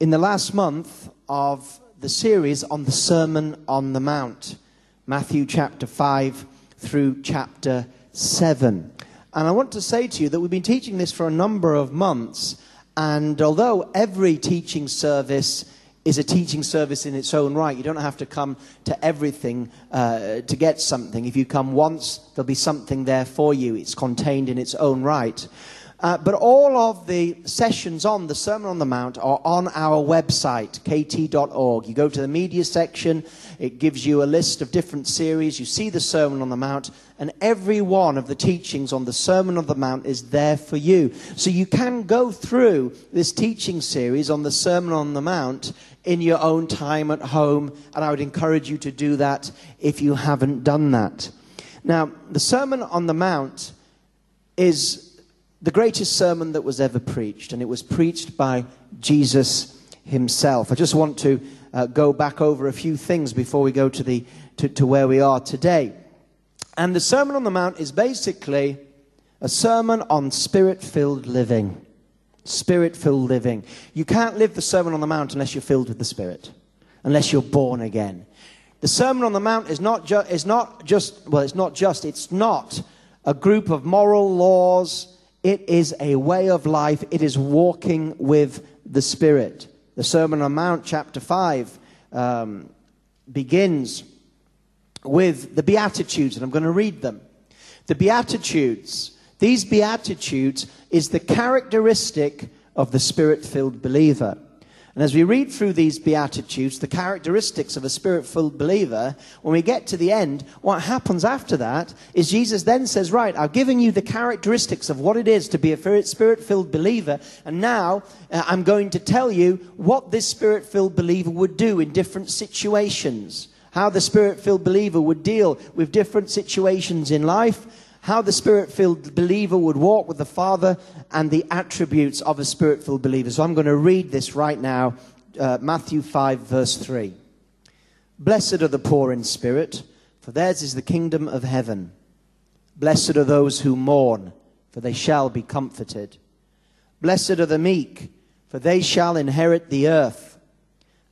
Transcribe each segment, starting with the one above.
in the last month of the series on the Sermon on the Mount, Matthew chapter 5 through chapter 7. And I want to say to you that we've been teaching this for a number of months, and although every teaching service is a teaching service in its own right. You don't have to come to everything uh, to get something. If you come once, there'll be something there for you. It's contained in its own right. Uh, but all of the sessions on the Sermon on the Mount are on our website, kt.org. You go to the media section, it gives you a list of different series. You see the Sermon on the Mount, and every one of the teachings on the Sermon on the Mount is there for you. So you can go through this teaching series on the Sermon on the Mount in your own time at home, and I would encourage you to do that if you haven't done that. Now, the Sermon on the Mount is the greatest sermon that was ever preached, and it was preached by Jesus himself. I just want to uh, go back over a few things before we go to, the, to, to where we are today. And the Sermon on the Mount is basically a sermon on spirit filled living. Spirit filled living. You can't live the Sermon on the Mount unless you're filled with the Spirit, unless you're born again. The Sermon on the Mount is not, ju- is not just, well, it's not just, it's not a group of moral laws it is a way of life. It is walking with the Spirit. The Sermon on Mount, chapter 5, um, begins with the Beatitudes, and I'm going to read them. The Beatitudes, these Beatitudes is the characteristic of the Spirit filled believer. And as we read through these Beatitudes, the characteristics of a spirit filled believer, when we get to the end, what happens after that is Jesus then says, Right, I've given you the characteristics of what it is to be a spirit filled believer, and now uh, I'm going to tell you what this spirit filled believer would do in different situations. How the spirit filled believer would deal with different situations in life how the spirit filled believer would walk with the Father and the attributes of a spirit filled believer. So I'm going to read this right now uh, Matthew 5, verse 3. Blessed are the poor in spirit, for theirs is the kingdom of heaven. Blessed are those who mourn, for they shall be comforted. Blessed are the meek, for they shall inherit the earth.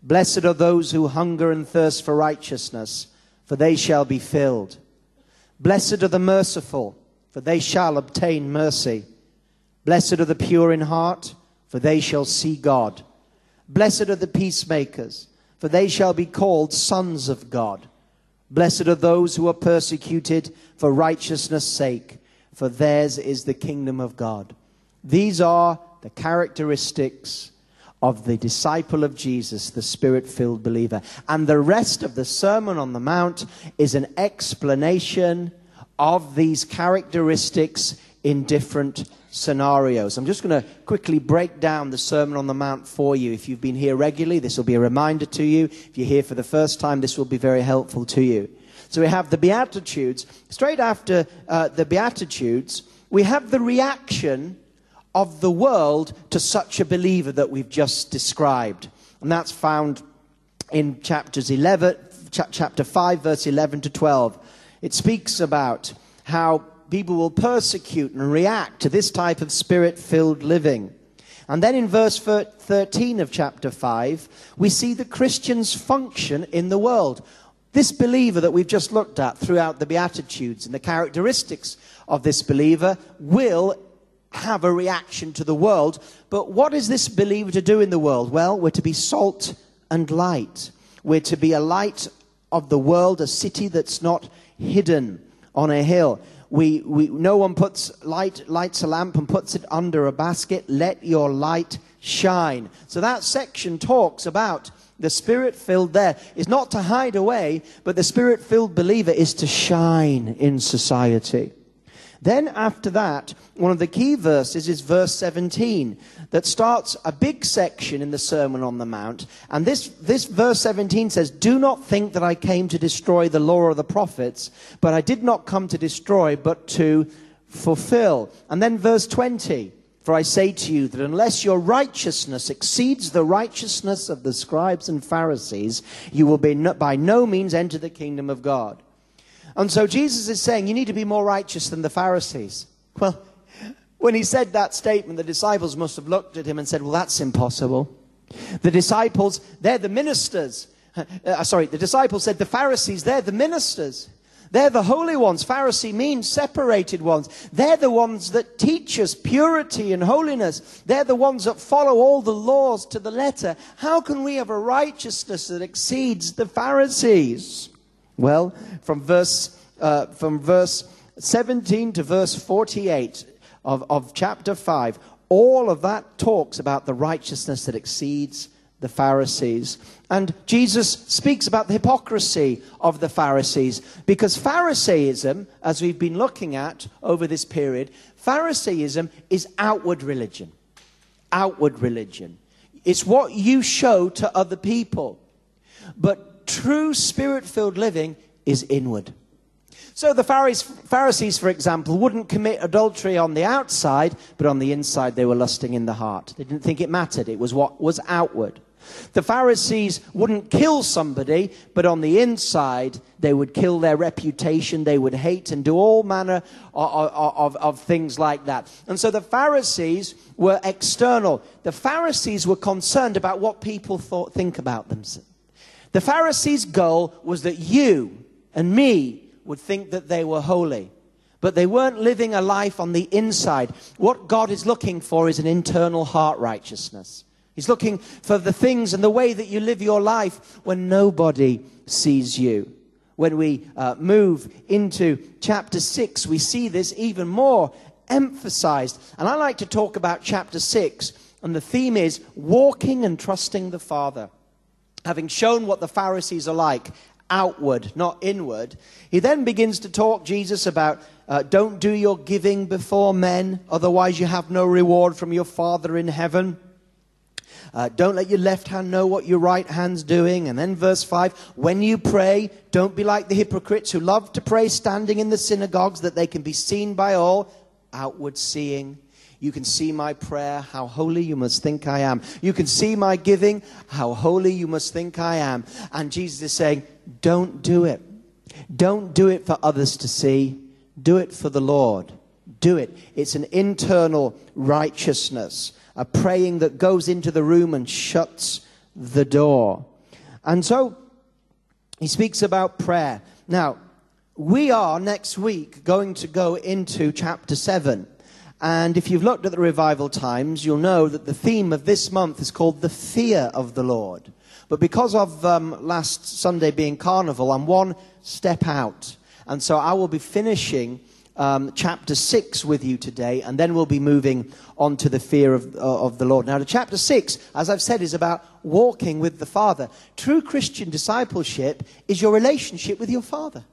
Blessed are those who hunger and thirst for righteousness, for they shall be filled. Blessed are the merciful, for they shall obtain mercy. Blessed are the pure in heart, for they shall see God. Blessed are the peacemakers, for they shall be called sons of God. Blessed are those who are persecuted for righteousness' sake, for theirs is the kingdom of God. These are the characteristics of the disciple of Jesus, the spirit filled believer. And the rest of the Sermon on the Mount is an explanation of these characteristics in different scenarios. I'm just going to quickly break down the Sermon on the Mount for you. If you've been here regularly, this will be a reminder to you. If you're here for the first time, this will be very helpful to you. So we have the Beatitudes. Straight after uh, the Beatitudes, we have the reaction of the world to such a believer that we've just described. And that's found in chapters 11, chapter 5, verse 11 to 12. It speaks about how people will persecute and react to this type of spirit filled living. And then in verse 13 of chapter 5, we see the Christians function in the world. This believer that we've just looked at throughout the Beatitudes and the characteristics of this believer will have a reaction to the world. But what is this believer to do in the world? Well, we're to be salt and light. We're to be a light of the world, a city that's not hidden on a hill. We, we, no one puts light, lights a lamp and puts it under a basket. Let your light shine. So that section talks about the spirit filled there is not to hide away, but the spirit filled believer is to shine in society. Then, after that, one of the key verses is verse 17 that starts a big section in the Sermon on the Mount. And this, this verse 17 says, Do not think that I came to destroy the law of the prophets, but I did not come to destroy, but to fulfill. And then verse 20. For I say to you that unless your righteousness exceeds the righteousness of the scribes and Pharisees, you will be no, by no means enter the kingdom of God. And so Jesus is saying, You need to be more righteous than the Pharisees. Well, when he said that statement, the disciples must have looked at him and said, Well, that's impossible. The disciples, they're the ministers. Uh, sorry, the disciples said the Pharisees, they're the ministers. They're the holy ones. Pharisee means separated ones. They're the ones that teach us purity and holiness. They're the ones that follow all the laws to the letter. How can we have a righteousness that exceeds the Pharisees? Well, from verse, uh, from verse 17 to verse 48 of, of chapter 5, all of that talks about the righteousness that exceeds the Pharisees. And Jesus speaks about the hypocrisy of the Pharisees because Pharisaism, as we've been looking at over this period, Pharisaism is outward religion. Outward religion. It's what you show to other people. But true spirit filled living is inward. So the Pharisees, for example, wouldn't commit adultery on the outside, but on the inside they were lusting in the heart. They didn't think it mattered. It was what was outward. The Pharisees wouldn't kill somebody, but on the inside, they would kill their reputation, they would hate and do all manner of, of, of, things like that. And so the Pharisees were external. The Pharisees were concerned about what people thought, think about them. The Pharisees' goal was that you and me would think that they were holy. But they weren't living a life on the inside. What God is looking for is an internal heart righteousness. He's looking for the things and the way that you live your life when nobody sees you. When we uh, move into chapter 6, we see this even more emphasized. And I like to talk about chapter 6, and the theme is walking and trusting the Father. Having shown what the Pharisees are like, outward, not inward, he then begins to talk, Jesus, about uh, don't do your giving before men, otherwise you have no reward from your Father in heaven. Uh, don't let your left hand know what your right hand's doing. And then verse 5 when you pray, don't be like the hypocrites who love to pray standing in the synagogues that they can be seen by all. Outward seeing. You can see my prayer, how holy you must think I am. You can see my giving, how holy you must think I am. And Jesus is saying, don't do it. Don't do it for others to see. Do it for the Lord. Do it. It's an internal righteousness a praying that goes into the room and shuts the door. And so he speaks about prayer. Now, we are next week going to go into chapter 7. And if you've looked at the revival times, you'll know that the theme of this month is called the fear of the Lord. But because of um, last Sunday being carnival, I'm one step out. And so I will be finishing um, chapter 6 with you today, and then we'll be moving on to the fear of, uh, of the Lord. Now, the chapter 6, as I've said, is about walking with the Father. True Christian discipleship is your relationship with your Father.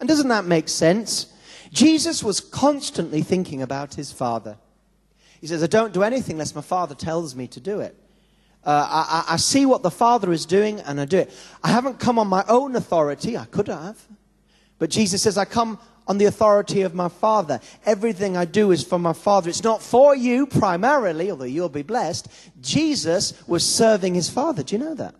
And doesn't that make sense? Jesus was constantly thinking about his Father. He says, I don't do anything unless my Father tells me to do it. Uh, I, I see what the Father is doing and I do it. I haven't come on my own authority. I could have. But Jesus says, I come on the authority of my Father. Everything I do is for my Father. It's not for you primarily, although you'll be blessed. Jesus was serving his Father. Do you know that?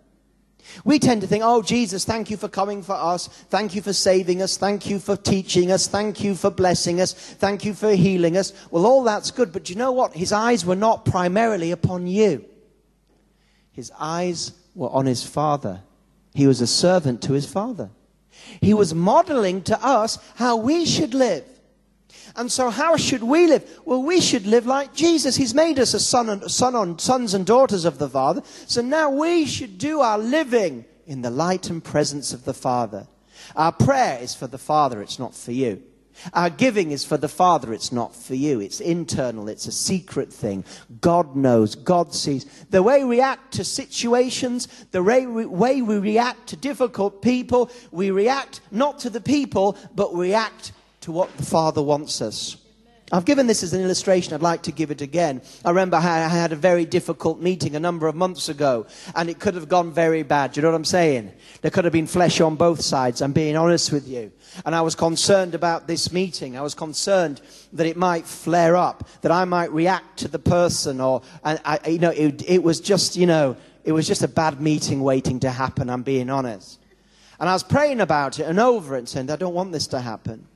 We tend to think, oh, Jesus, thank you for coming for us. Thank you for saving us. Thank you for teaching us. Thank you for blessing us. Thank you for healing us. Well, all that's good, but you know what? His eyes were not primarily upon you. His eyes were on his Father. He was a servant to his Father. He was modeling to us how we should live. And so, how should we live? Well, we should live like Jesus. He's made us a son and, son on, sons and daughters of the Father. So now we should do our living in the light and presence of the Father. Our prayer is for the Father, it's not for you. Our giving is for the Father, it's not for you. It's internal, it's a secret thing. God knows, God sees. The way we react to situations, the way we, way we react to difficult people, we react not to the people, but react to what the Father wants us. I've given this as an illustration. I'd like to give it again. I remember I had a very difficult meeting a number of months ago, and it could have gone very bad. Do you know what I'm saying? There could have been flesh on both sides. I'm being honest with you. And I was concerned about this meeting. I was concerned that it might flare up, that I might react to the person, or, and I, you know, it, it was just, you know, it was just a bad meeting waiting to happen. I'm being honest. And I was praying about it and over it and saying, I don't want this to happen.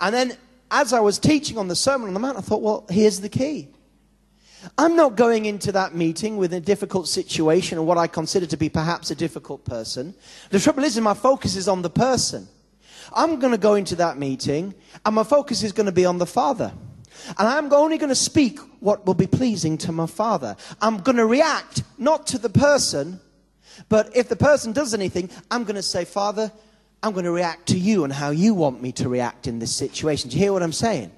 And then as I was teaching on the Sermon on the Mount, I thought, well, here's the key. I'm not going into that meeting with a difficult situation or what I consider to be perhaps a difficult person. The trouble is, my focus is on the person. I'm going to go into that meeting and my focus is going to be on the Father. And I'm only going to speak what will be pleasing to my Father. I'm going to react not to the person, but if the person does anything, I'm going to say, Father, I'm going to react to you and how you want me to react in this situation. Do you hear what I'm saying?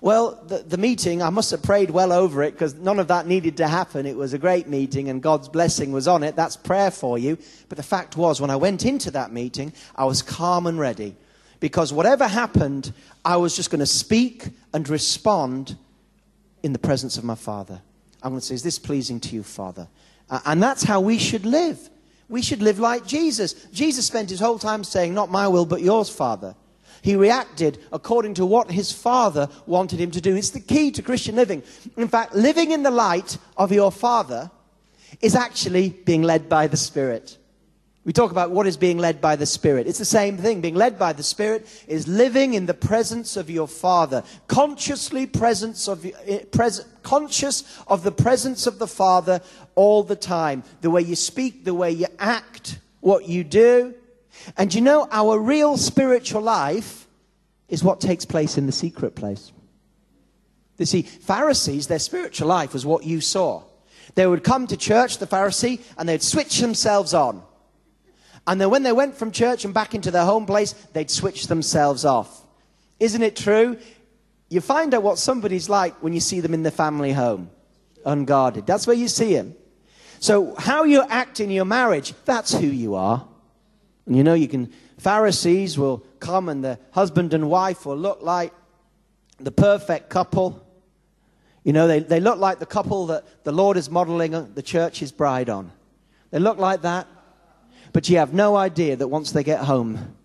Well, the, the meeting, I must have prayed well over it because none of that needed to happen. It was a great meeting and God's blessing was on it. That's prayer for you. But the fact was, when I went into that meeting, I was calm and ready because whatever happened, I was just going to speak and respond in the presence of my Father. I'm going to say, Is this pleasing to you, Father? Uh, and that's how we should live. We should live like Jesus. Jesus spent his whole time saying, Not my will, but yours, Father. He reacted according to what his father wanted him to do. It's the key to Christian living. In fact, living in the light of your father is actually being led by the Spirit. We talk about what is being led by the Spirit. It's the same thing. Being led by the Spirit is living in the presence of your Father, consciously presence of, eh, pres- conscious of the presence of the Father all the time. The way you speak, the way you act, what you do. And you know, our real spiritual life is what takes place in the secret place. You see, Pharisees, their spiritual life was what you saw. They would come to church, the Pharisee, and they'd switch themselves on. And then when they went from church and back into their home place, they'd switch themselves off. Isn't it true? You find out what somebody's like when you see them in the family home, unguarded. That's where you see him. So, how you act in your marriage, that's who you are. And you know, you can, Pharisees will come and the husband and wife will look like the perfect couple. You know, they, they look like the couple that the Lord is modeling uh, the church's bride on. They look like that. But you have no idea that once they get home,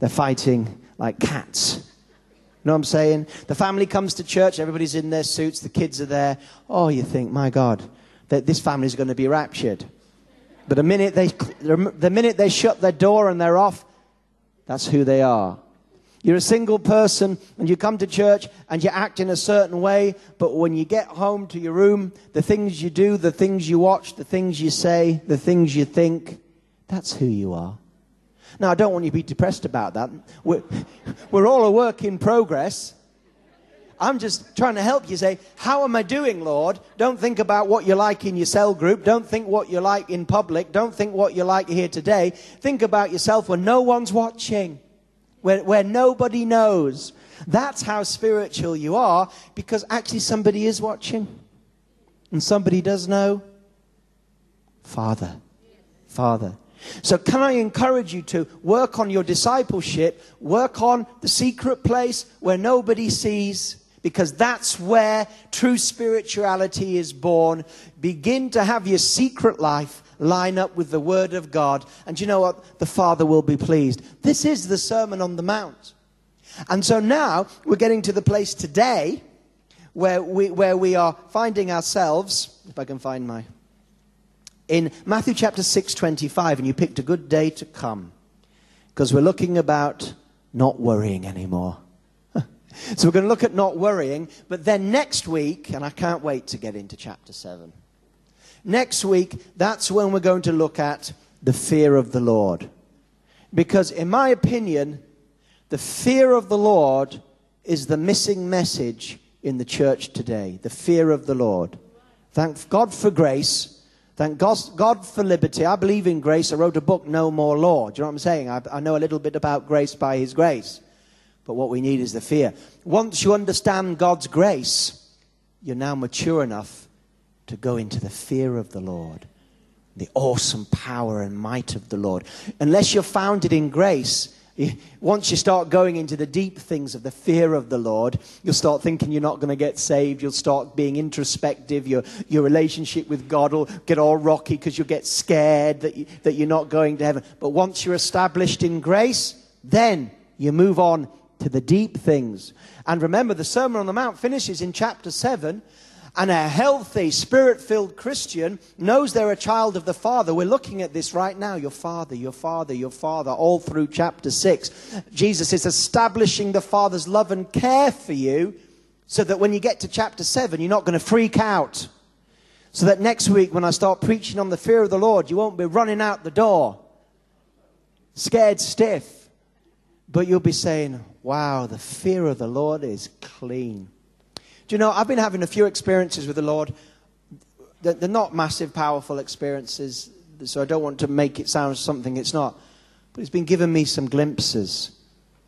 they're fighting like cats. You know what I'm saying? The family comes to church, everybody's in their suits, the kids are there. Oh, you think, my God, that this family's going to be raptured. But the minute they, the minute they shut their door and they're off, that's who they are. You're a single person and you come to church and you act in a certain way, but when you get home to your room, the things you do, the things you watch, the things you say, the things you think, that's who you are. Now, I don't want you to be depressed about that. We're, we're all a work in progress. I'm just trying to help you say, How am I doing, Lord? Don't think about what you're like in your cell group. Don't think what you're like in public. Don't think what you're like here today. Think about yourself when no one's watching, where, where nobody knows. That's how spiritual you are because actually somebody is watching. And somebody does know. Father. Father. So, can I encourage you to work on your discipleship, work on the secret place where nobody sees, because that's where true spirituality is born. Begin to have your secret life line up with the Word of God, and you know what? The Father will be pleased. This is the Sermon on the Mount. And so now we're getting to the place today where we, where we are finding ourselves, if I can find my in Matthew chapter 6, 25, and you picked a good day to come because we're looking about not worrying anymore. so we're going to look at not worrying, but then next week, and I can't wait to get into chapter 7. Next week, that's when we're going to look at the fear of the Lord. Because, in my opinion, the fear of the Lord is the missing message in the church today. The fear of the Lord. Thank God for grace. Thank God for liberty. I believe in grace. I wrote a book, No More Law. Do you know what I'm saying? I, I know a little bit about grace by His grace. But what we need is the fear. Once you understand God's grace, you're now mature enough to go into the fear of the Lord, the awesome power and might of the Lord. Unless you're founded in grace, once you start going into the deep things of the fear of the Lord, you'll start thinking you're not going to get saved. You'll start being introspective. Your, your relationship with God will get all rocky because you'll get scared that, you, that you're not going to heaven. But once you're established in grace, then you move on to the deep things. And remember, the Sermon on the Mount finishes in chapter 7 and a healthy, spirit filled Christian knows they're a child of the Father. We're looking at this right now. Your Father, your Father, your Father, all through chapter 6. Jesus is establishing the Father's love and care for you So that when you get to chapter 7, you're not going to freak out. So that next week, when I start preaching on the fear of the Lord, you won't be running out the door, scared stiff. But you'll be saying, wow, the fear of the Lord is clean. Do you know, I've been having a few experiences with the Lord. They're not massive, powerful experiences, so I don't want to make it sound something it's not. But He's been giving me some glimpses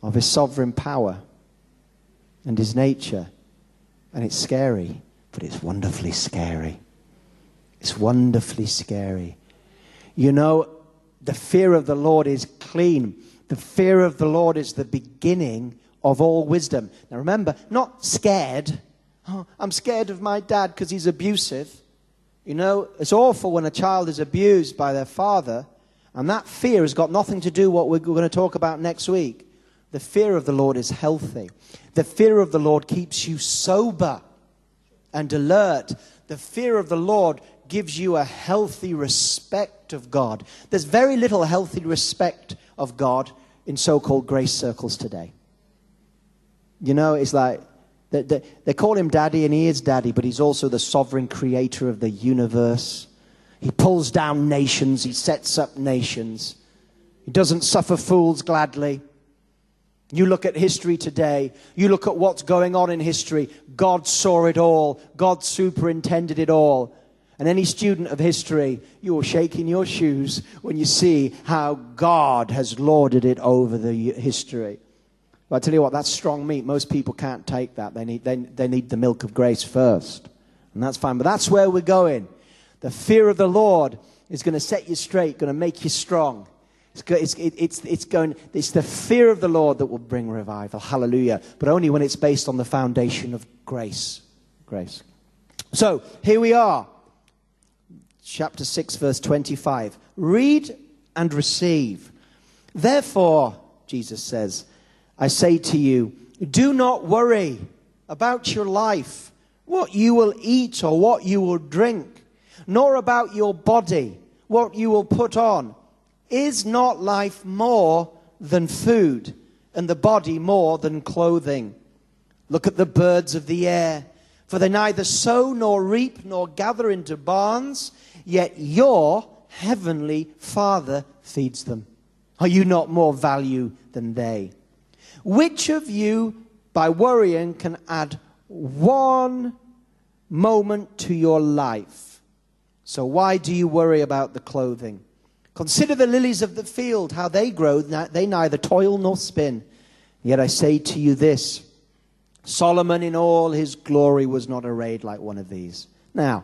of His sovereign power and His nature. And it's scary, but it's wonderfully scary. It's wonderfully scary. You know, the fear of the Lord is clean. The fear of the Lord is the beginning of all wisdom. Now remember, not scared. Oh, I'm scared of my dad because he's abusive. You know, it's awful when a child is abused by their father, and that fear has got nothing to do with what we're going to talk about next week. The fear of the Lord is healthy. The fear of the Lord keeps you sober and alert. The fear of the Lord gives you a healthy respect of God. There's very little healthy respect of God in so called grace circles today. You know, it's like they, they, they, call him daddy, and he is daddy, but he's also the sovereign creator of the universe. He pulls down nations, he sets up nations. He doesn't suffer fools gladly. You look at history today, you look at what's going on in history. God saw it all, God superintended it all. And any student of history, you're shaking your shoes when you see how God has lorded it over the history. But I tell you what, that's strong meat. Most people can't take that. They need, they, they need the milk of grace first. And that's fine. But that's where we're going. The fear of the Lord is going to set you straight, going to make you strong. It's, it's, it's, it's, going, it's the fear of the Lord that will bring revival. Hallelujah. But only when it's based on the foundation of grace. Grace. So here we are chapter 6, verse 25. Read and receive. Therefore, Jesus says, I say to you, do not worry about your life, what you will eat or what you will drink, nor about your body, what you will put on. Is not life more than food, and the body more than clothing? Look at the birds of the air, for they neither sow nor reap nor gather into barns yet your heavenly Father feeds them. Are you not more value than they? Which of you, by worrying, can add one moment to your life? So why do you worry about the clothing? Consider the lilies of the field, how they grow. They neither toil nor spin. Yet I say to you this Solomon in all his glory was not arrayed like one of these. Now,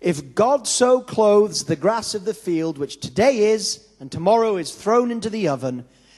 if God so clothes the grass of the field, which today is and tomorrow is thrown into the oven,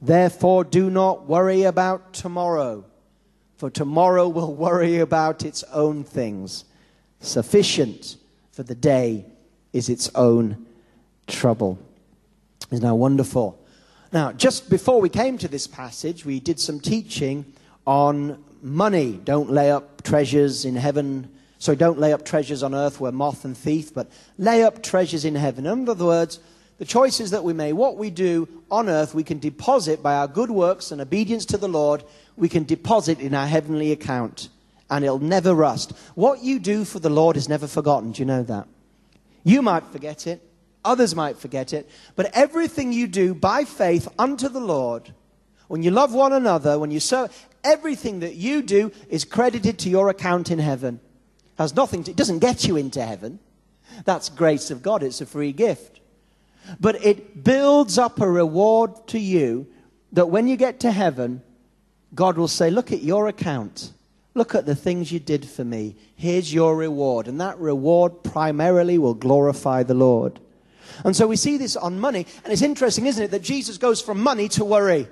Therefore, do not worry about tomorrow, for tomorrow will worry about its own things. Sufficient for the day is its own trouble. Isn't that wonderful? Now, just before we came to this passage, we did some teaching on money. Don't lay up treasures in heaven so don't lay up treasures on earth where moth and thief, but lay up treasures in heaven. In other words, the choices that we make, what we do on earth, we can deposit by our good works and obedience to the Lord, we can deposit in our heavenly account, and it'll never rust. What you do for the Lord is never forgotten. Do you know that? You might forget it, others might forget it, but everything you do by faith unto the Lord, when you love one another, when you serve, everything that you do is credited to your account in heaven has nothing to, it doesn't get you into heaven. That's grace of God. It's a free gift. But it builds up a reward to you that when you get to heaven, God will say, Look at your account. Look at the things you did for me. Here's your reward. And that reward primarily will glorify the Lord. And so we see this on money. And it's interesting, isn't it, that Jesus goes from money to worry.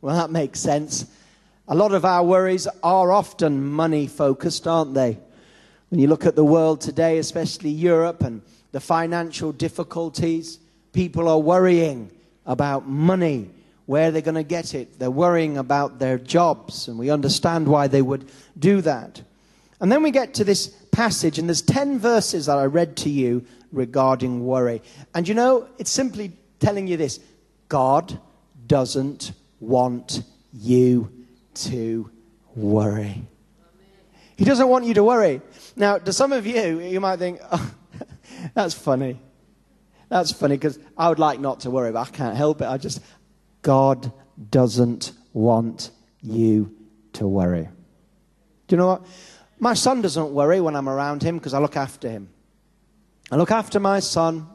Well, that makes sense. A lot of our worries are often money focused, aren't they? When you look at the world today, especially Europe and the financial difficulties, people are worrying about money, where they're going to get it. They're worrying about their jobs, and we understand why they would do that. And then we get to this passage, and there's 10 verses that I read to you regarding worry. And you know, it's simply telling you this God doesn't want you to worry. He doesn't want you to worry. Now, to some of you, you might think, oh, that's funny. That's funny because I would like not to worry, but I can't help it. I just, God doesn't want you to worry. Do you know what? My son doesn't worry when I'm around him because I look after him. I look after my son.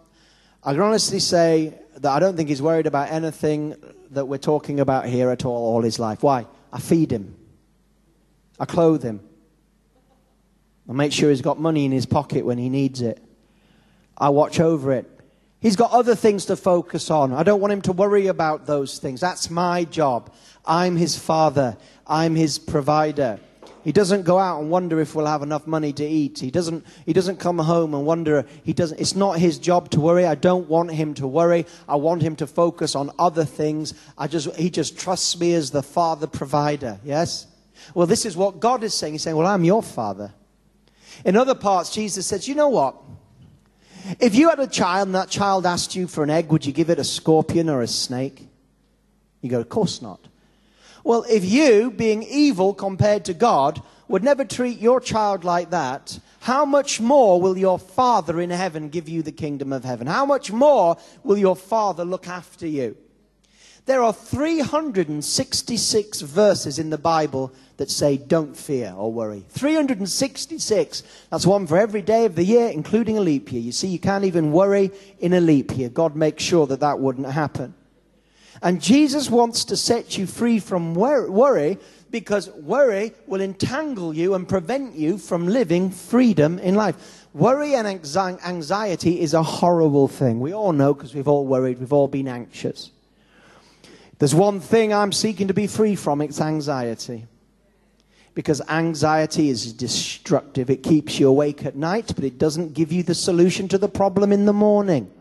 I can honestly say that I don't think he's worried about anything that we're talking about here at all all his life. Why? I feed him, I clothe him, I make sure he's got money in his pocket when he needs it. I watch over it. He's got other things to focus on. I don't want him to worry about those things. That's my job. I'm his father. I'm his provider. He doesn't go out and wonder if we'll have enough money to eat. He doesn't, he doesn't come home and wonder. He doesn't, it's not his job to worry. I don't want him to worry. I want him to focus on other things. I just, he just trusts me as the father provider. Yes? Well, this is what God is saying. He's saying, Well, I'm your father. In other parts, Jesus says, You know what? If you had a child and that child asked you for an egg, would you give it a scorpion or a snake? You go, Of course not. Well, if you, being evil compared to God, would never treat your child like that, how much more will your Father in heaven give you the kingdom of heaven? How much more will your Father look after you? There are 366 verses in the Bible that say, don't fear or worry. 366. That's one for every day of the year, including a leap year. You see, you can't even worry in a leap year. God makes sure that that wouldn't happen. And Jesus wants to set you free from worry because worry will entangle you and prevent you from living freedom in life. Worry and anxiety is a horrible thing. We all know because we've all worried, we've all been anxious. There's one thing I'm seeking to be free from it's anxiety. Because anxiety is destructive. It keeps you awake at night, but it doesn't give you the solution to the problem in the morning.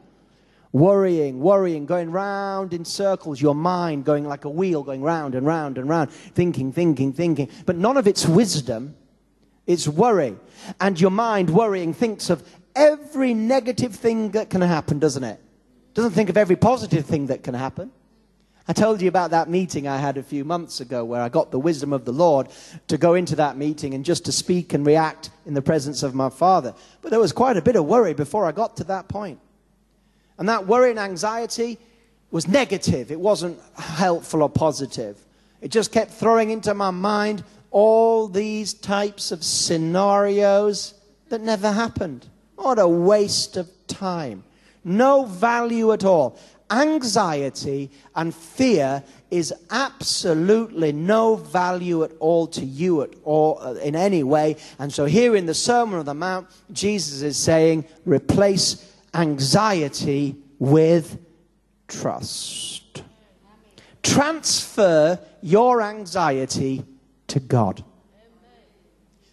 Worrying, worrying, going round in circles, your mind going like a wheel, going round and round and round, thinking, thinking, thinking. But none of it's wisdom, it's worry. And your mind, worrying, thinks of every negative thing that can happen, doesn't it? Doesn't think of every positive thing that can happen. I told you about that meeting I had a few months ago where I got the wisdom of the Lord to go into that meeting and just to speak and react in the presence of my Father. But there was quite a bit of worry before I got to that point. And that worry and anxiety was negative. It wasn't helpful or positive. It just kept throwing into my mind all these types of scenarios that never happened. What a waste of time. No value at all anxiety and fear is absolutely no value at all to you at all uh, in any way. And so here in the Sermon on the Mount, Jesus is saying, replace anxiety with trust. Transfer your anxiety to God.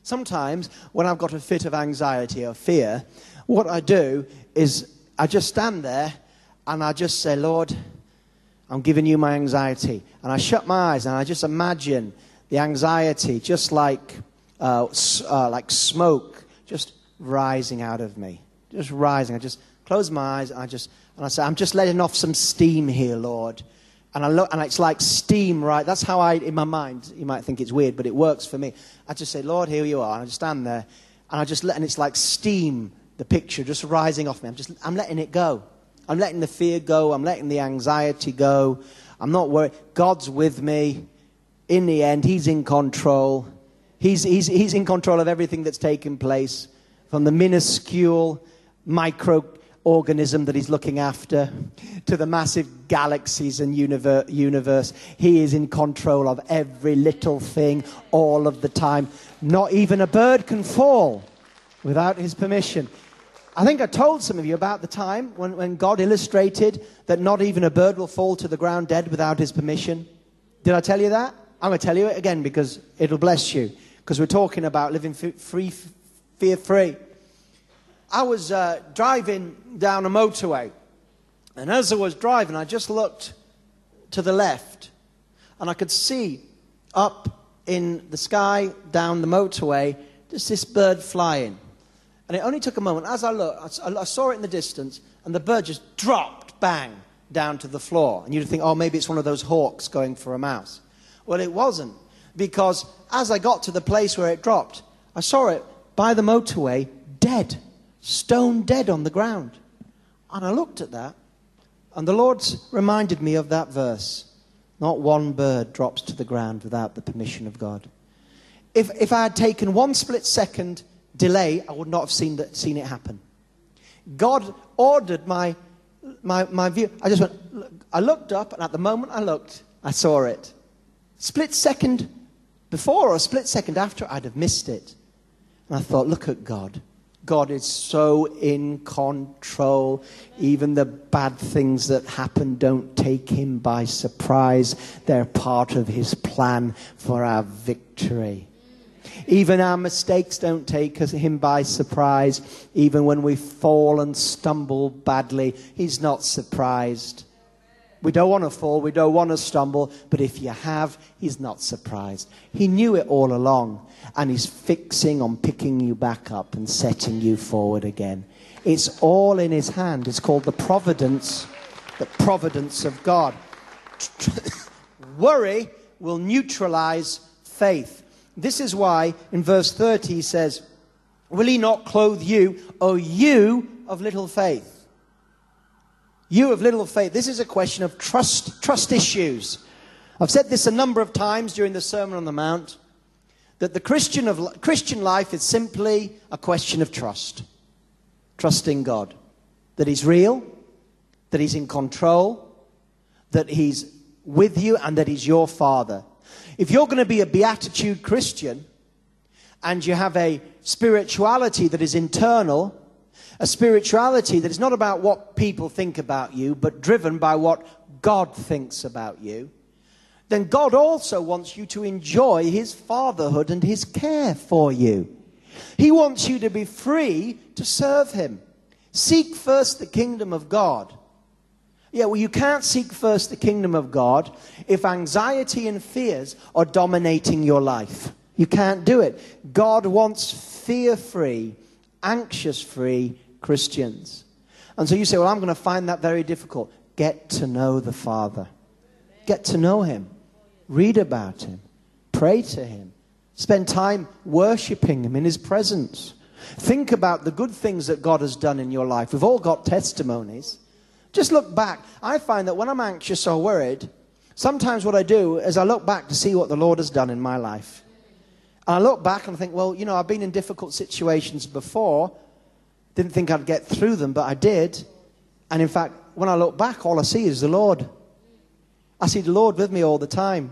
Sometimes when I've got a fit of anxiety or fear, what I do is I just stand there and I just say, Lord, I'm giving you my anxiety. And I shut my eyes and I just imagine the anxiety just like, uh, uh, like smoke just rising out of me. Just rising. I just close my eyes and I just, and I say, I'm just letting off some steam here, Lord. And I look, and it's like steam, right? That's how I, in my mind, you might think it's weird, but it works for me. I just say, Lord, here you are. And I just stand there and I just let, and it's like steam, the picture just rising off me. I'm just, I'm letting it go. I'm letting the fear go. I'm letting the anxiety go. I'm not worried. God's with me. In the end, He's in control. He's, he's, he's in control of everything that's taking place, from the minuscule microorganism that He's looking after to the massive galaxies and universe. He is in control of every little thing all of the time. Not even a bird can fall without His permission. I think I told some of you about the time when, when God illustrated that not even a bird will fall to the ground dead without his permission. Did I tell you that? I'm going to tell you it again because it'll bless you. Because we're talking about living free, fear free. I was uh, driving down a motorway, and as I was driving, I just looked to the left, and I could see up in the sky down the motorway just this bird flying. And it only took a moment. As I looked, I saw it in the distance, and the bird just dropped, bang, down to the floor. And you'd think, oh, maybe it's one of those hawks going for a mouse. Well, it wasn't, because as I got to the place where it dropped, I saw it by the motorway, dead, stone dead on the ground. And I looked at that, and the Lord reminded me of that verse. Not one bird drops to the ground without the permission of God. If, if I had taken one split second delay, I would not have seen, that, seen it happen. God ordered my, my, my view. I just went, I looked up, and at the moment I looked, I saw it. Split second before or split second after, I'd have missed it. And I thought, look at God. God is so in control. Even the bad things that happen don't take him by surprise. They're part of his plan for our victory. Even our mistakes don't take him by surprise. Even when we fall and stumble badly, he's not surprised. We don't want to fall, we don't want to stumble, but if you have, he's not surprised. He knew it all along, and he's fixing on picking you back up and setting you forward again. It's all in his hand. It's called the providence, the providence of God. Worry will neutralize faith. This is why in verse 30 he says, Will he not clothe you, O you of little faith? You of little faith. This is a question of trust, trust issues. I've said this a number of times during the Sermon on the Mount that the Christian, of, Christian life is simply a question of trust. Trusting God. That He's real, that He's in control, that He's with you, and that He's your Father. If you're going to be a beatitude Christian and you have a spirituality that is internal, a spirituality that is not about what people think about you, but driven by what God thinks about you, then God also wants you to enjoy His fatherhood and His care for you. He wants you to be free to serve Him. Seek first the kingdom of God yeah, well, you can't seek first the kingdom of God if anxiety and fears are dominating your life. You can't do it. God wants fear free, anxious free Christians. And so you say, well, I'm going to find that very difficult. Get to know the Father, get to know Him, read about Him, pray to Him, spend time worshiping Him in His presence. Think about the good things that God has done in your life. We've all got testimonies. Just look back. I find that when I'm anxious or worried, sometimes what I do is I look back to see what the Lord has done in my life. And I look back and I think, well, you know, I've been in difficult situations before. Didn't think I'd get through them, but I did. And in fact, when I look back, all I see is the Lord. I see the Lord with me all the time.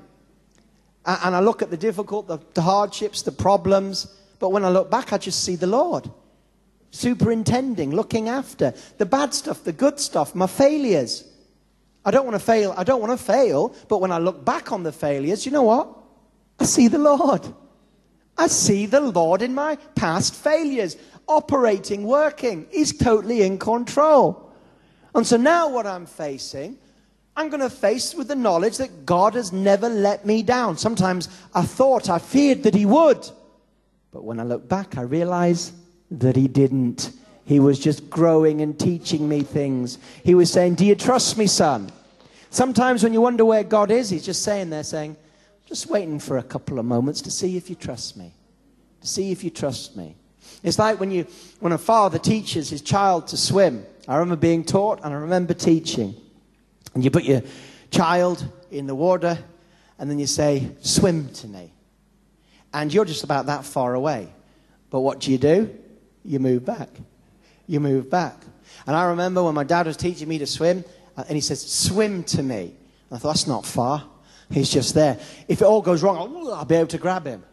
And I look at the difficult, the, the hardships, the problems. But when I look back, I just see the Lord superintending, looking after the bad stuff, the good stuff, my failures. I don't want to fail. I don't want to fail. But when I look back on the failures, you know what? I see the Lord. I see the Lord in my past failures, operating, working. He's totally in control. And so now what I'm facing, I'm going to face with the knowledge that God has never let me down. Sometimes I thought, I feared that He would. But when I look back, I realize that he didn't. He was just growing and teaching me things. He was saying, Do you trust me, son? Sometimes when you wonder where God is, he's just saying there, saying, Just waiting for a couple of moments to see if you trust me. To see if you trust me. It's like when, you, when a father teaches his child to swim. I remember being taught and I remember teaching. And you put your child in the water and then you say, Swim to me. And you're just about that far away. But what do you do? You move back. You move back. And I remember when my dad was teaching me to swim, uh, and he says, Swim to me. I thought, That's not far. He's just there. If it all goes wrong, I'll, I'll be able to grab him.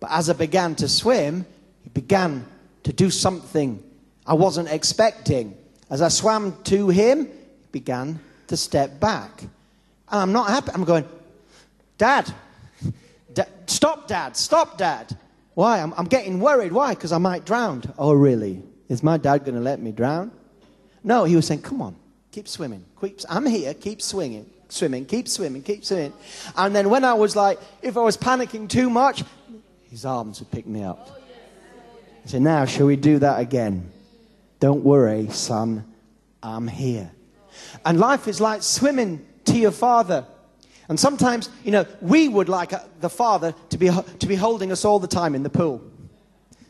But as I began to swim, he began to do something I wasn't expecting. As I swam to him, he began to step back. And I'm not happy. I'm going, Dad, da- stop, Dad, stop, Dad. Why? I'm, I'm getting worried. Why? Because I might drown. Oh, really? Is my dad going to let me drown? No, he was saying, come on, keep swimming. Keep, I'm here, keep swinging, swimming, keep swimming, keep swimming. And then when I was like, if I was panicking too much, his arms would pick me up. He said, now, shall we do that again? Don't worry, son, I'm here. And life is like swimming to your father. And sometimes, you know, we would like uh, the father to be, to be holding us all the time in the pool.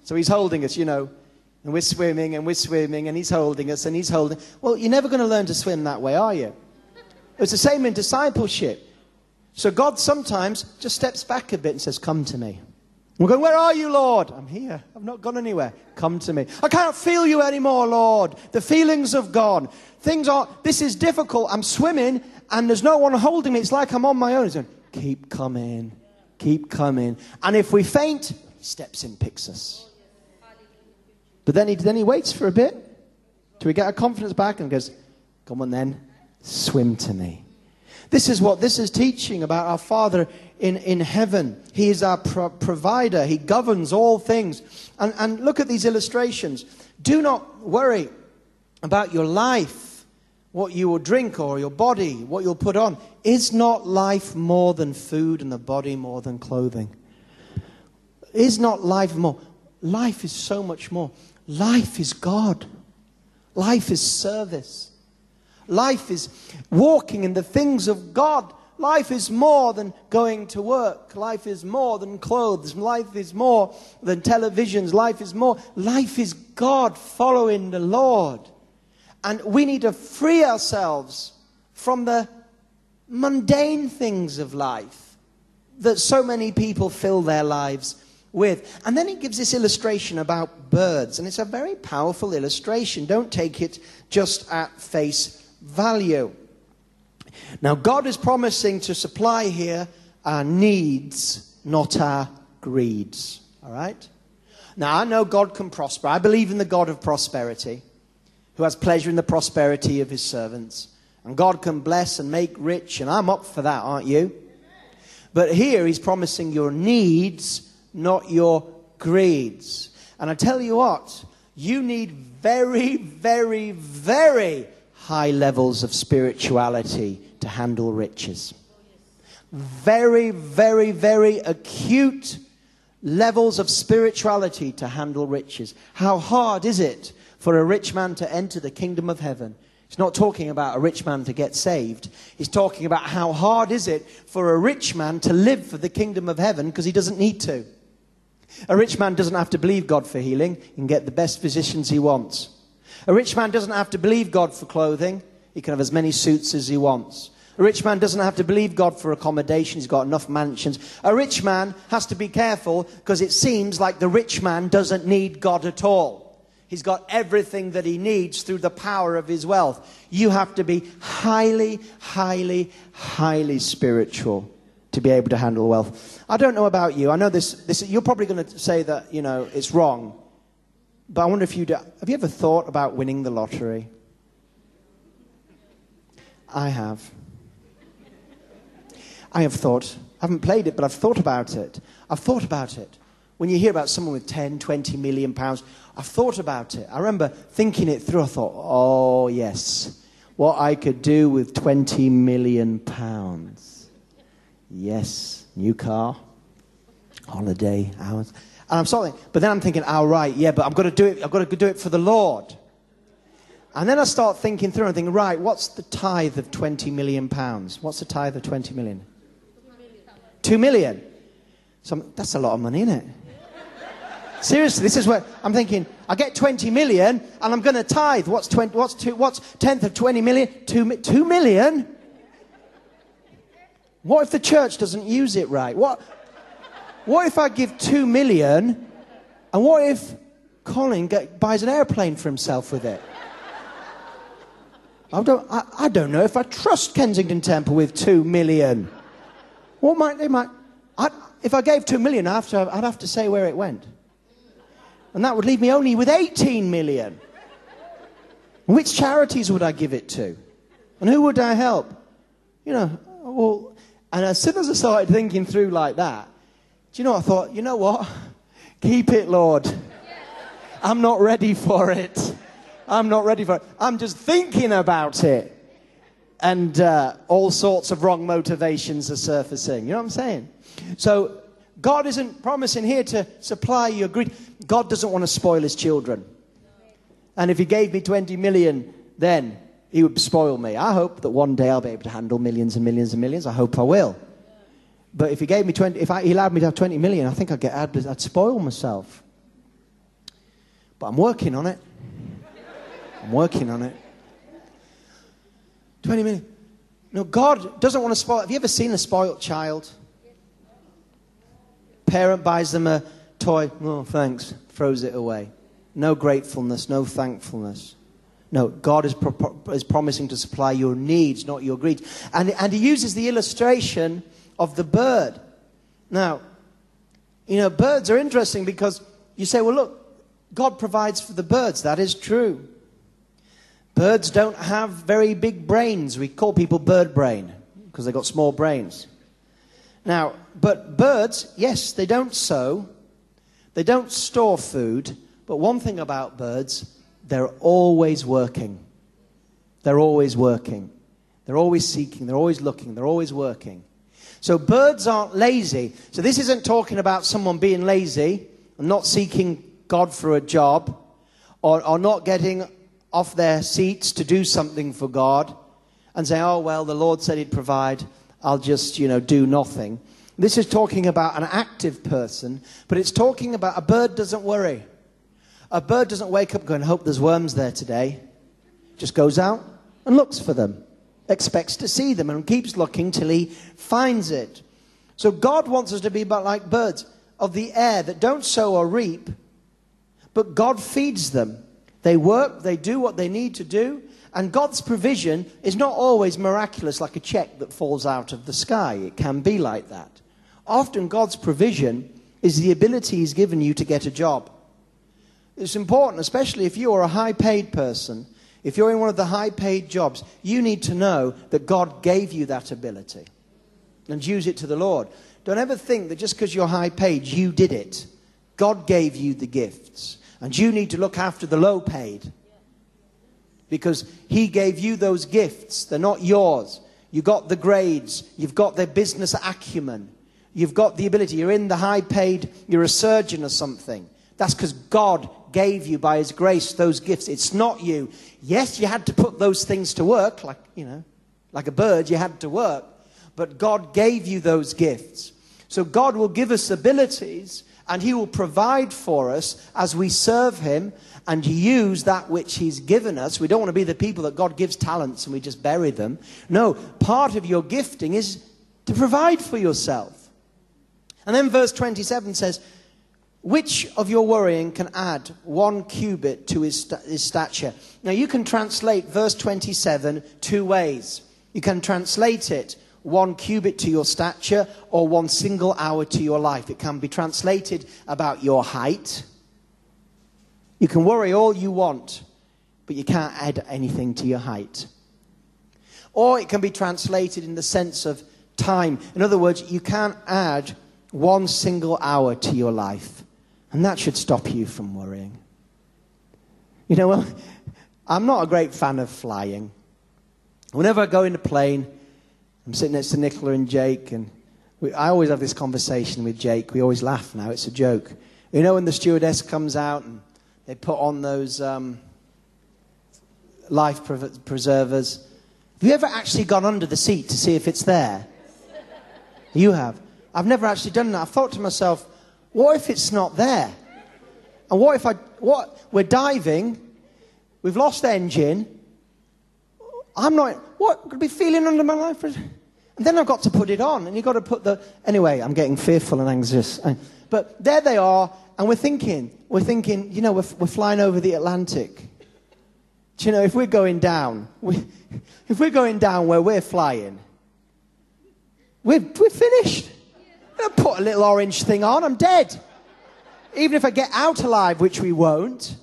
So he's holding us, you know, and we're swimming and we're swimming and he's holding us and he's holding. Well, you're never going to learn to swim that way, are you? It's the same in discipleship. So God sometimes just steps back a bit and says, Come to me. We're going, Where are you, Lord? I'm here. I've not gone anywhere. Come to me. I can't feel you anymore, Lord. The feelings have gone. Things are, this is difficult. I'm swimming and there's no one holding me. It's like I'm on my own. He's going, Keep coming. Keep coming. And if we faint, he steps in, picks us. But then he, then he waits for a bit till we get our confidence back and goes, Come on then, swim to me. This is what this is teaching about our Father in, in heaven. He is our pro- provider, He governs all things. And, and look at these illustrations. Do not worry about your life, what you will drink, or your body, what you'll put on. Is not life more than food and the body more than clothing? Is not life more? Life is so much more. Life is God. Life is service. Life is walking in the things of God. Life is more than going to work. Life is more than clothes. Life is more than televisions. Life is more. Life is God following the Lord. And we need to free ourselves from the mundane things of life that so many people fill their lives with. And then he gives this illustration about birds, and it's a very powerful illustration. Don't take it just at face value. Now, God is promising to supply here our needs, not our greeds. All right? Now, I know God can prosper. I believe in the God of prosperity, who has pleasure in the prosperity of his servants. And God can bless and make rich, and I'm up for that, aren't you? But here he's promising your needs not your greeds. And I tell you what, you need very, very, very high levels of spirituality to handle riches. Very, very, very acute levels of spirituality to handle riches. How hard is it for a rich man to enter the kingdom of heaven? He's not talking about a rich man to get saved. He's talking about how hard is it for a rich man to live for the kingdom of heaven because he doesn't need to. A rich man doesn't have to believe God for healing. He can get the best physicians he wants. A rich man doesn't have to believe God for clothing. He can have as many suits as he wants. A rich man doesn't have to believe God for accommodation. He's got enough mansions. A rich man has to be careful because it seems like the rich man doesn't need God at all. He's got everything that he needs through the power of his wealth. You have to be highly, highly, highly spiritual to be able to handle wealth. I don't know about you. I know this, this you're probably going to say that, you know, it's wrong. But I wonder if you do, have you ever thought about winning the lottery? I have. I have thought. I haven't played it, but I've thought about it. I've thought about it. When you hear about someone with 10, 20 million pounds, I've thought about it. I remember thinking it through. I thought, oh, yes, what I could do with 20 million pounds. Yes, new car, holiday, hours. And I'm sorry, but then I'm thinking, oh, right, yeah, but I've got to do it, I've got to do it for the Lord. And then I start thinking through and thinking, right, what's the tithe of 20 million pounds? What's the tithe of 20 million? Two million. So that's a lot of money, isn't it? Seriously, this is what I'm thinking. I get 20 million and I'm going to tithe. What's 20, what's what's tenth of 20 million? Two, two million? What if the church doesn't use it right? What, what if I give two million and what if Colin get, buys an airplane for himself with it? I don't, I, I don't know if I trust Kensington Temple with two million. What might they might? i if I gave two million, I'd have, to, I'd have to say where it went, and that would leave me only with 18 million. Which charities would I give it to, and who would I help? You know, well, and as soon as I started thinking through like that, do you know, I thought, you know what? Keep it, Lord. I'm not ready for it. I'm not ready for it. I'm just thinking about it. And uh, all sorts of wrong motivations are surfacing. You know what I'm saying? So, God isn't promising here to supply your greed. God doesn't want to spoil his children. And if he gave me 20 million, then he would spoil me. I hope that one day I'll be able to handle millions and millions and millions. I hope I will. But if he gave me 20, if I, he allowed me to have 20 million, I think I'd get, I'd, I'd spoil myself. But I'm working on it. I'm working on it. 20 minutes. No, God doesn't want to spoil. Have you ever seen a spoiled child? Parent buys them a toy. Oh, thanks. Throws it away. No gratefulness, no thankfulness. No, God is, pro- is promising to supply your needs, not your greed. And, and he uses the illustration of the bird. Now, you know, birds are interesting because you say, well, look, God provides for the birds. That is true. Birds don't have very big brains. We call people bird brain because they've got small brains. Now, but birds, yes, they don't sow, they don't store food, but one thing about birds, they're always working. They're always working. They're always seeking, they're always looking, they're always working. So birds aren't lazy. So this isn't talking about someone being lazy and not seeking God for a job or, or not getting off their seats to do something for God and say, oh, well, the Lord said he'd provide. I'll just, you know, do nothing. This is talking about an active person, but it's talking about a bird doesn't worry. A bird doesn't wake up going, hope there's worms there today. Just goes out and looks for them expects to see them and keeps looking till he finds it. So God wants us to be like birds of the air that don't sow or reap, but God feeds them. They work, they do what they need to do, and God's provision is not always miraculous like a check that falls out of the sky. It can be like that. Often God's provision is the ability He's given you to get a job. It's important, especially if you are a high paid person if you're in one of the high paid jobs, you need to know that God gave you that ability and use it to the Lord. Don't ever think that just because you're high paid, you did it. God gave you the gifts. And you need to look after the low paid. Because He gave you those gifts. They're not yours. You got the grades. You've got the business acumen. You've got the ability. You're in the high paid, you're a surgeon or something. That's because God gave you by His grace those gifts. It's not you. Yes, you had to put those things to work, like, you know, like a bird, you had to work. But God gave you those gifts. So God will give us abilities and He will provide for us as we serve Him and use that which He's given us. We don't want to be the people that God gives talents and we just bury them. No, part of your gifting is to provide for yourself. And then verse 27 says, which of your worrying can add one cubit to his, his stature? Now, you can translate verse 27 two ways. You can translate it one cubit to your stature or one single hour to your life. It can be translated about your height. You can worry all you want, but you can't add anything to your height. Or it can be translated in the sense of time. In other words, you can't add one single hour to your life. And that should stop you from worrying. You know, I'm not a great fan of flying. Whenever I go in a plane, I'm sitting next to Nicola and Jake, and we, I always have this conversation with Jake. We always laugh now, it's a joke. You know, when the stewardess comes out and they put on those um, life preservers, have you ever actually gone under the seat to see if it's there? You have. I've never actually done that. I thought to myself, what if it's not there? And what if I, what, we're diving, we've lost engine, I'm not, what, could be feeling under my life? And then I've got to put it on, and you've got to put the, anyway, I'm getting fearful and anxious. But there they are, and we're thinking, we're thinking, you know, we're, we're flying over the Atlantic. Do you know, if we're going down, we, if we're going down where we're flying, we're, we're finished. I put a little orange thing on, I'm dead. Even if I get out alive, which we won't.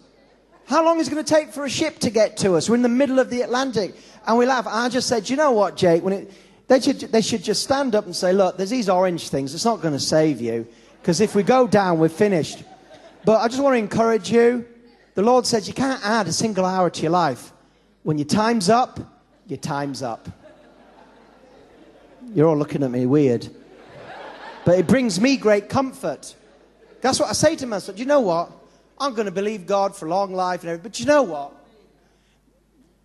How long is it going to take for a ship to get to us? We're in the middle of the Atlantic. And we laugh. I just said, you know what, Jake? When it, they, should, they should just stand up and say, look, there's these orange things. It's not going to save you. Because if we go down, we're finished. But I just want to encourage you. The Lord says you can't add a single hour to your life. When your time's up, your time's up. You're all looking at me weird. But it brings me great comfort. That's what I say to myself. Do you know what? I'm going to believe God for long life and everything. But you know what?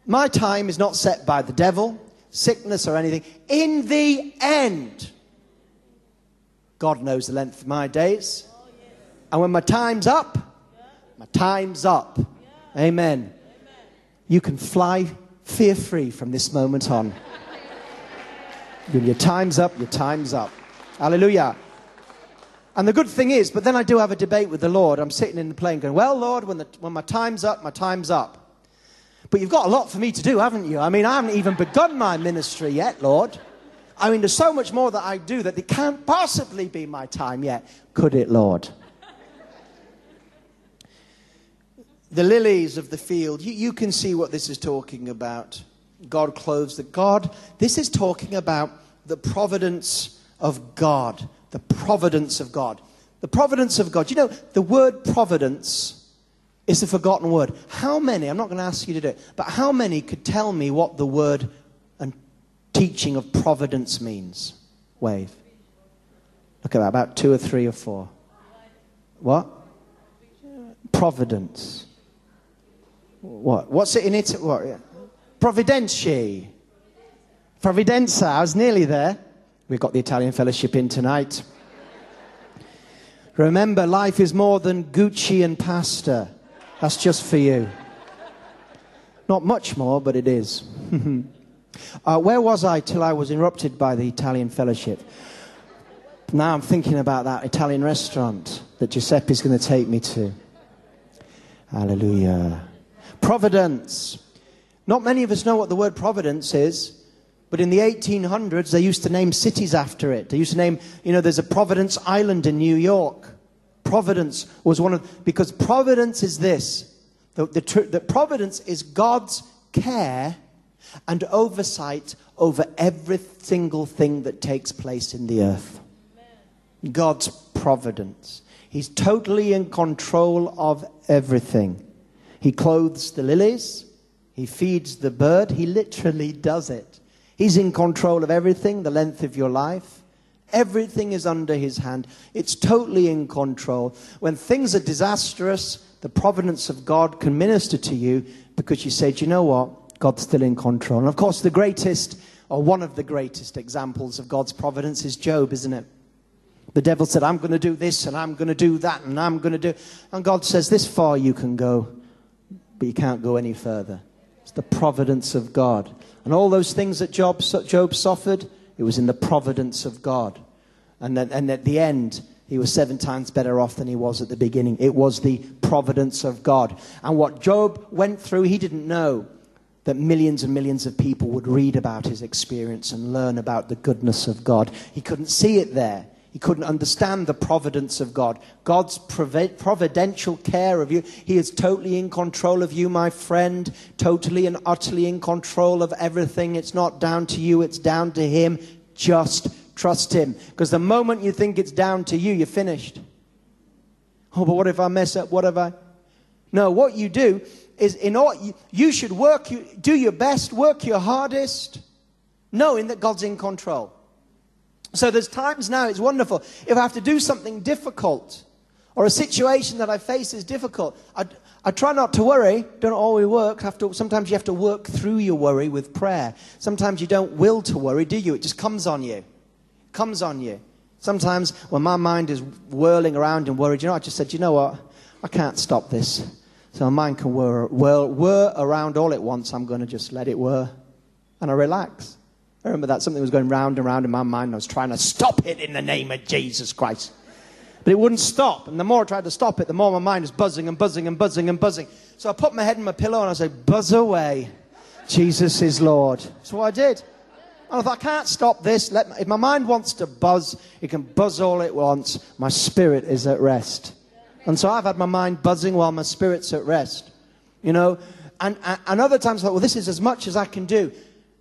My time is not set by the devil, sickness, or anything. In the end, God knows the length of my days. And when my time's up, my time's up. Amen. You can fly fear free from this moment on. When your time's up, your time's up. Hallelujah. And the good thing is, but then I do have a debate with the Lord. I'm sitting in the plane going, Well, Lord, when, the, when my time's up, my time's up. But you've got a lot for me to do, haven't you? I mean, I haven't even begun my ministry yet, Lord. I mean, there's so much more that I do that it can't possibly be my time yet. Could it, Lord? the lilies of the field, you, you can see what this is talking about. God clothes the God. This is talking about the providence of God. The providence of God. The providence of God. You know, the word providence is a forgotten word. How many, I'm not going to ask you to do it, but how many could tell me what the word and teaching of providence means? Wave. Look at that, about two or three or four. What? Providence. What? What's it in it? What? Providenci. Providenza. I was nearly there. We've got the Italian fellowship in tonight. Remember, life is more than Gucci and pasta. That's just for you. Not much more, but it is. uh, where was I till I was interrupted by the Italian fellowship? Now I'm thinking about that Italian restaurant that Giuseppe's going to take me to. Hallelujah. Providence. Not many of us know what the word providence is, but in the 1800s, they used to name cities after it. They used to name, you know, there's a Providence Island in New York. Providence was one of, because providence is this the, the, the providence is God's care and oversight over every single thing that takes place in the earth. God's providence. He's totally in control of everything. He clothes the lilies. He feeds the bird. He literally does it. He's in control of everything, the length of your life. Everything is under his hand. It's totally in control. When things are disastrous, the providence of God can minister to you because you say, Do you know what? God's still in control. And of course, the greatest, or one of the greatest examples of God's providence is Job, isn't it? The devil said, I'm going to do this and I'm going to do that and I'm going to do. And God says, This far you can go but you can't go any further. It's the providence of God. And all those things that Job, Job suffered, it was in the providence of God. And, and at the end, he was seven times better off than he was at the beginning. It was the providence of God. And what Job went through, he didn't know that millions and millions of people would read about his experience and learn about the goodness of God. He couldn't see it there. He couldn't understand the providence of God. God's providential care of you. He is totally in control of you, my friend. Totally and utterly in control of everything. It's not down to you, it's down to Him. Just trust Him. Because the moment you think it's down to you, you're finished. Oh, but what if I mess up? What if I. No, what you do is in all, you, should work, you, do your best, work your hardest, knowing that God's in control. So there's times now, it's wonderful. If I have to do something difficult or a situation that I face is difficult, I, I try not to worry. Don't always work. Have to, sometimes you have to work through your worry with prayer. Sometimes you don't will to worry, do you? It just comes on you. It comes on you. Sometimes when my mind is whirling around and worried, you know, I just said, you know what? I can't stop this. So my mind can whir, whir, whir around all at once. I'm going to just let it whir. And I relax. I remember that something was going round and round in my mind. I was trying to stop it in the name of Jesus Christ. But it wouldn't stop. And the more I tried to stop it, the more my mind was buzzing and buzzing and buzzing and buzzing. So I put my head in my pillow and I said, Buzz away. Jesus is Lord. That's what I did. And I thought, I can't stop this. Let my, if my mind wants to buzz, it can buzz all it wants. My spirit is at rest. And so I've had my mind buzzing while my spirit's at rest. You know? And, and other times I thought, well, this is as much as I can do.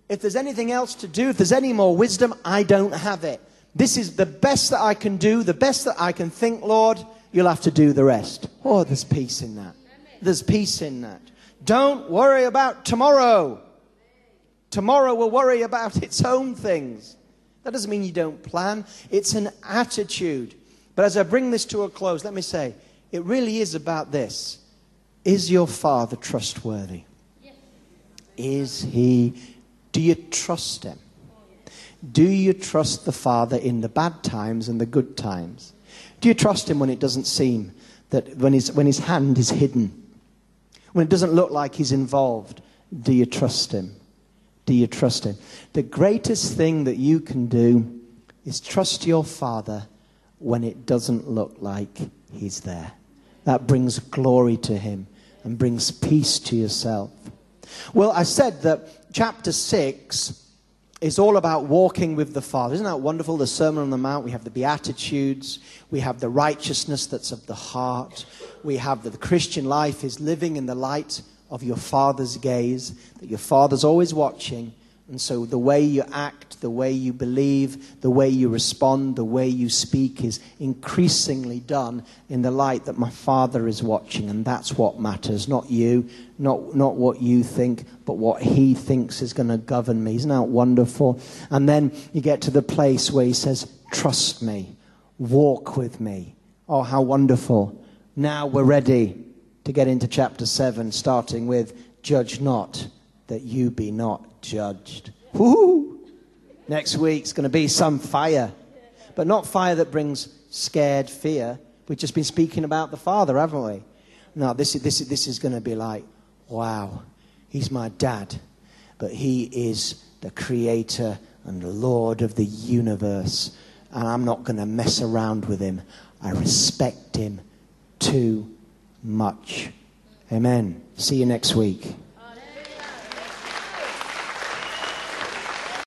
If there's anything else to do, if there's any more wisdom, I don't have it. This is the best that I can do, the best that I can think, Lord. You'll have to do the rest. Oh, there's peace in that. There's peace in that. Don't worry about tomorrow. Tomorrow will worry about its own things. That doesn't mean you don't plan, it's an attitude. But as I bring this to a close, let me say it really is about this. Is your father trustworthy? Is he? Do you trust him? Do you trust the father in the bad times and the good times? Do you trust him when it doesn't seem that when his, when his hand is hidden? When it doesn't look like he's involved? Do you trust him? Do you trust him? The greatest thing that you can do is trust your father when it doesn't look like he's there. That brings glory to him and brings peace to yourself. Well, I said that chapter 6 is all about walking with the Father. Isn't that wonderful? The Sermon on the Mount, we have the Beatitudes, we have the righteousness that's of the heart, we have that the Christian life is living in the light of your Father's gaze, that your Father's always watching, and so the way you act, the way you believe, the way you respond, the way you speak is increasingly done in the light that my Father is watching. And that's what matters. Not you, not, not what you think, but what He thinks is going to govern me. Isn't that wonderful? And then you get to the place where He says, Trust me, walk with me. Oh, how wonderful. Now we're ready to get into chapter 7, starting with, Judge not that you be not judged. Woo! Next week's going to be some fire, but not fire that brings scared fear. We've just been speaking about the Father, haven't we? No, this is, this is, this is going to be like, wow, he's my dad, but he is the creator and Lord of the universe, and I'm not going to mess around with him. I respect him too much. Amen. See you next week.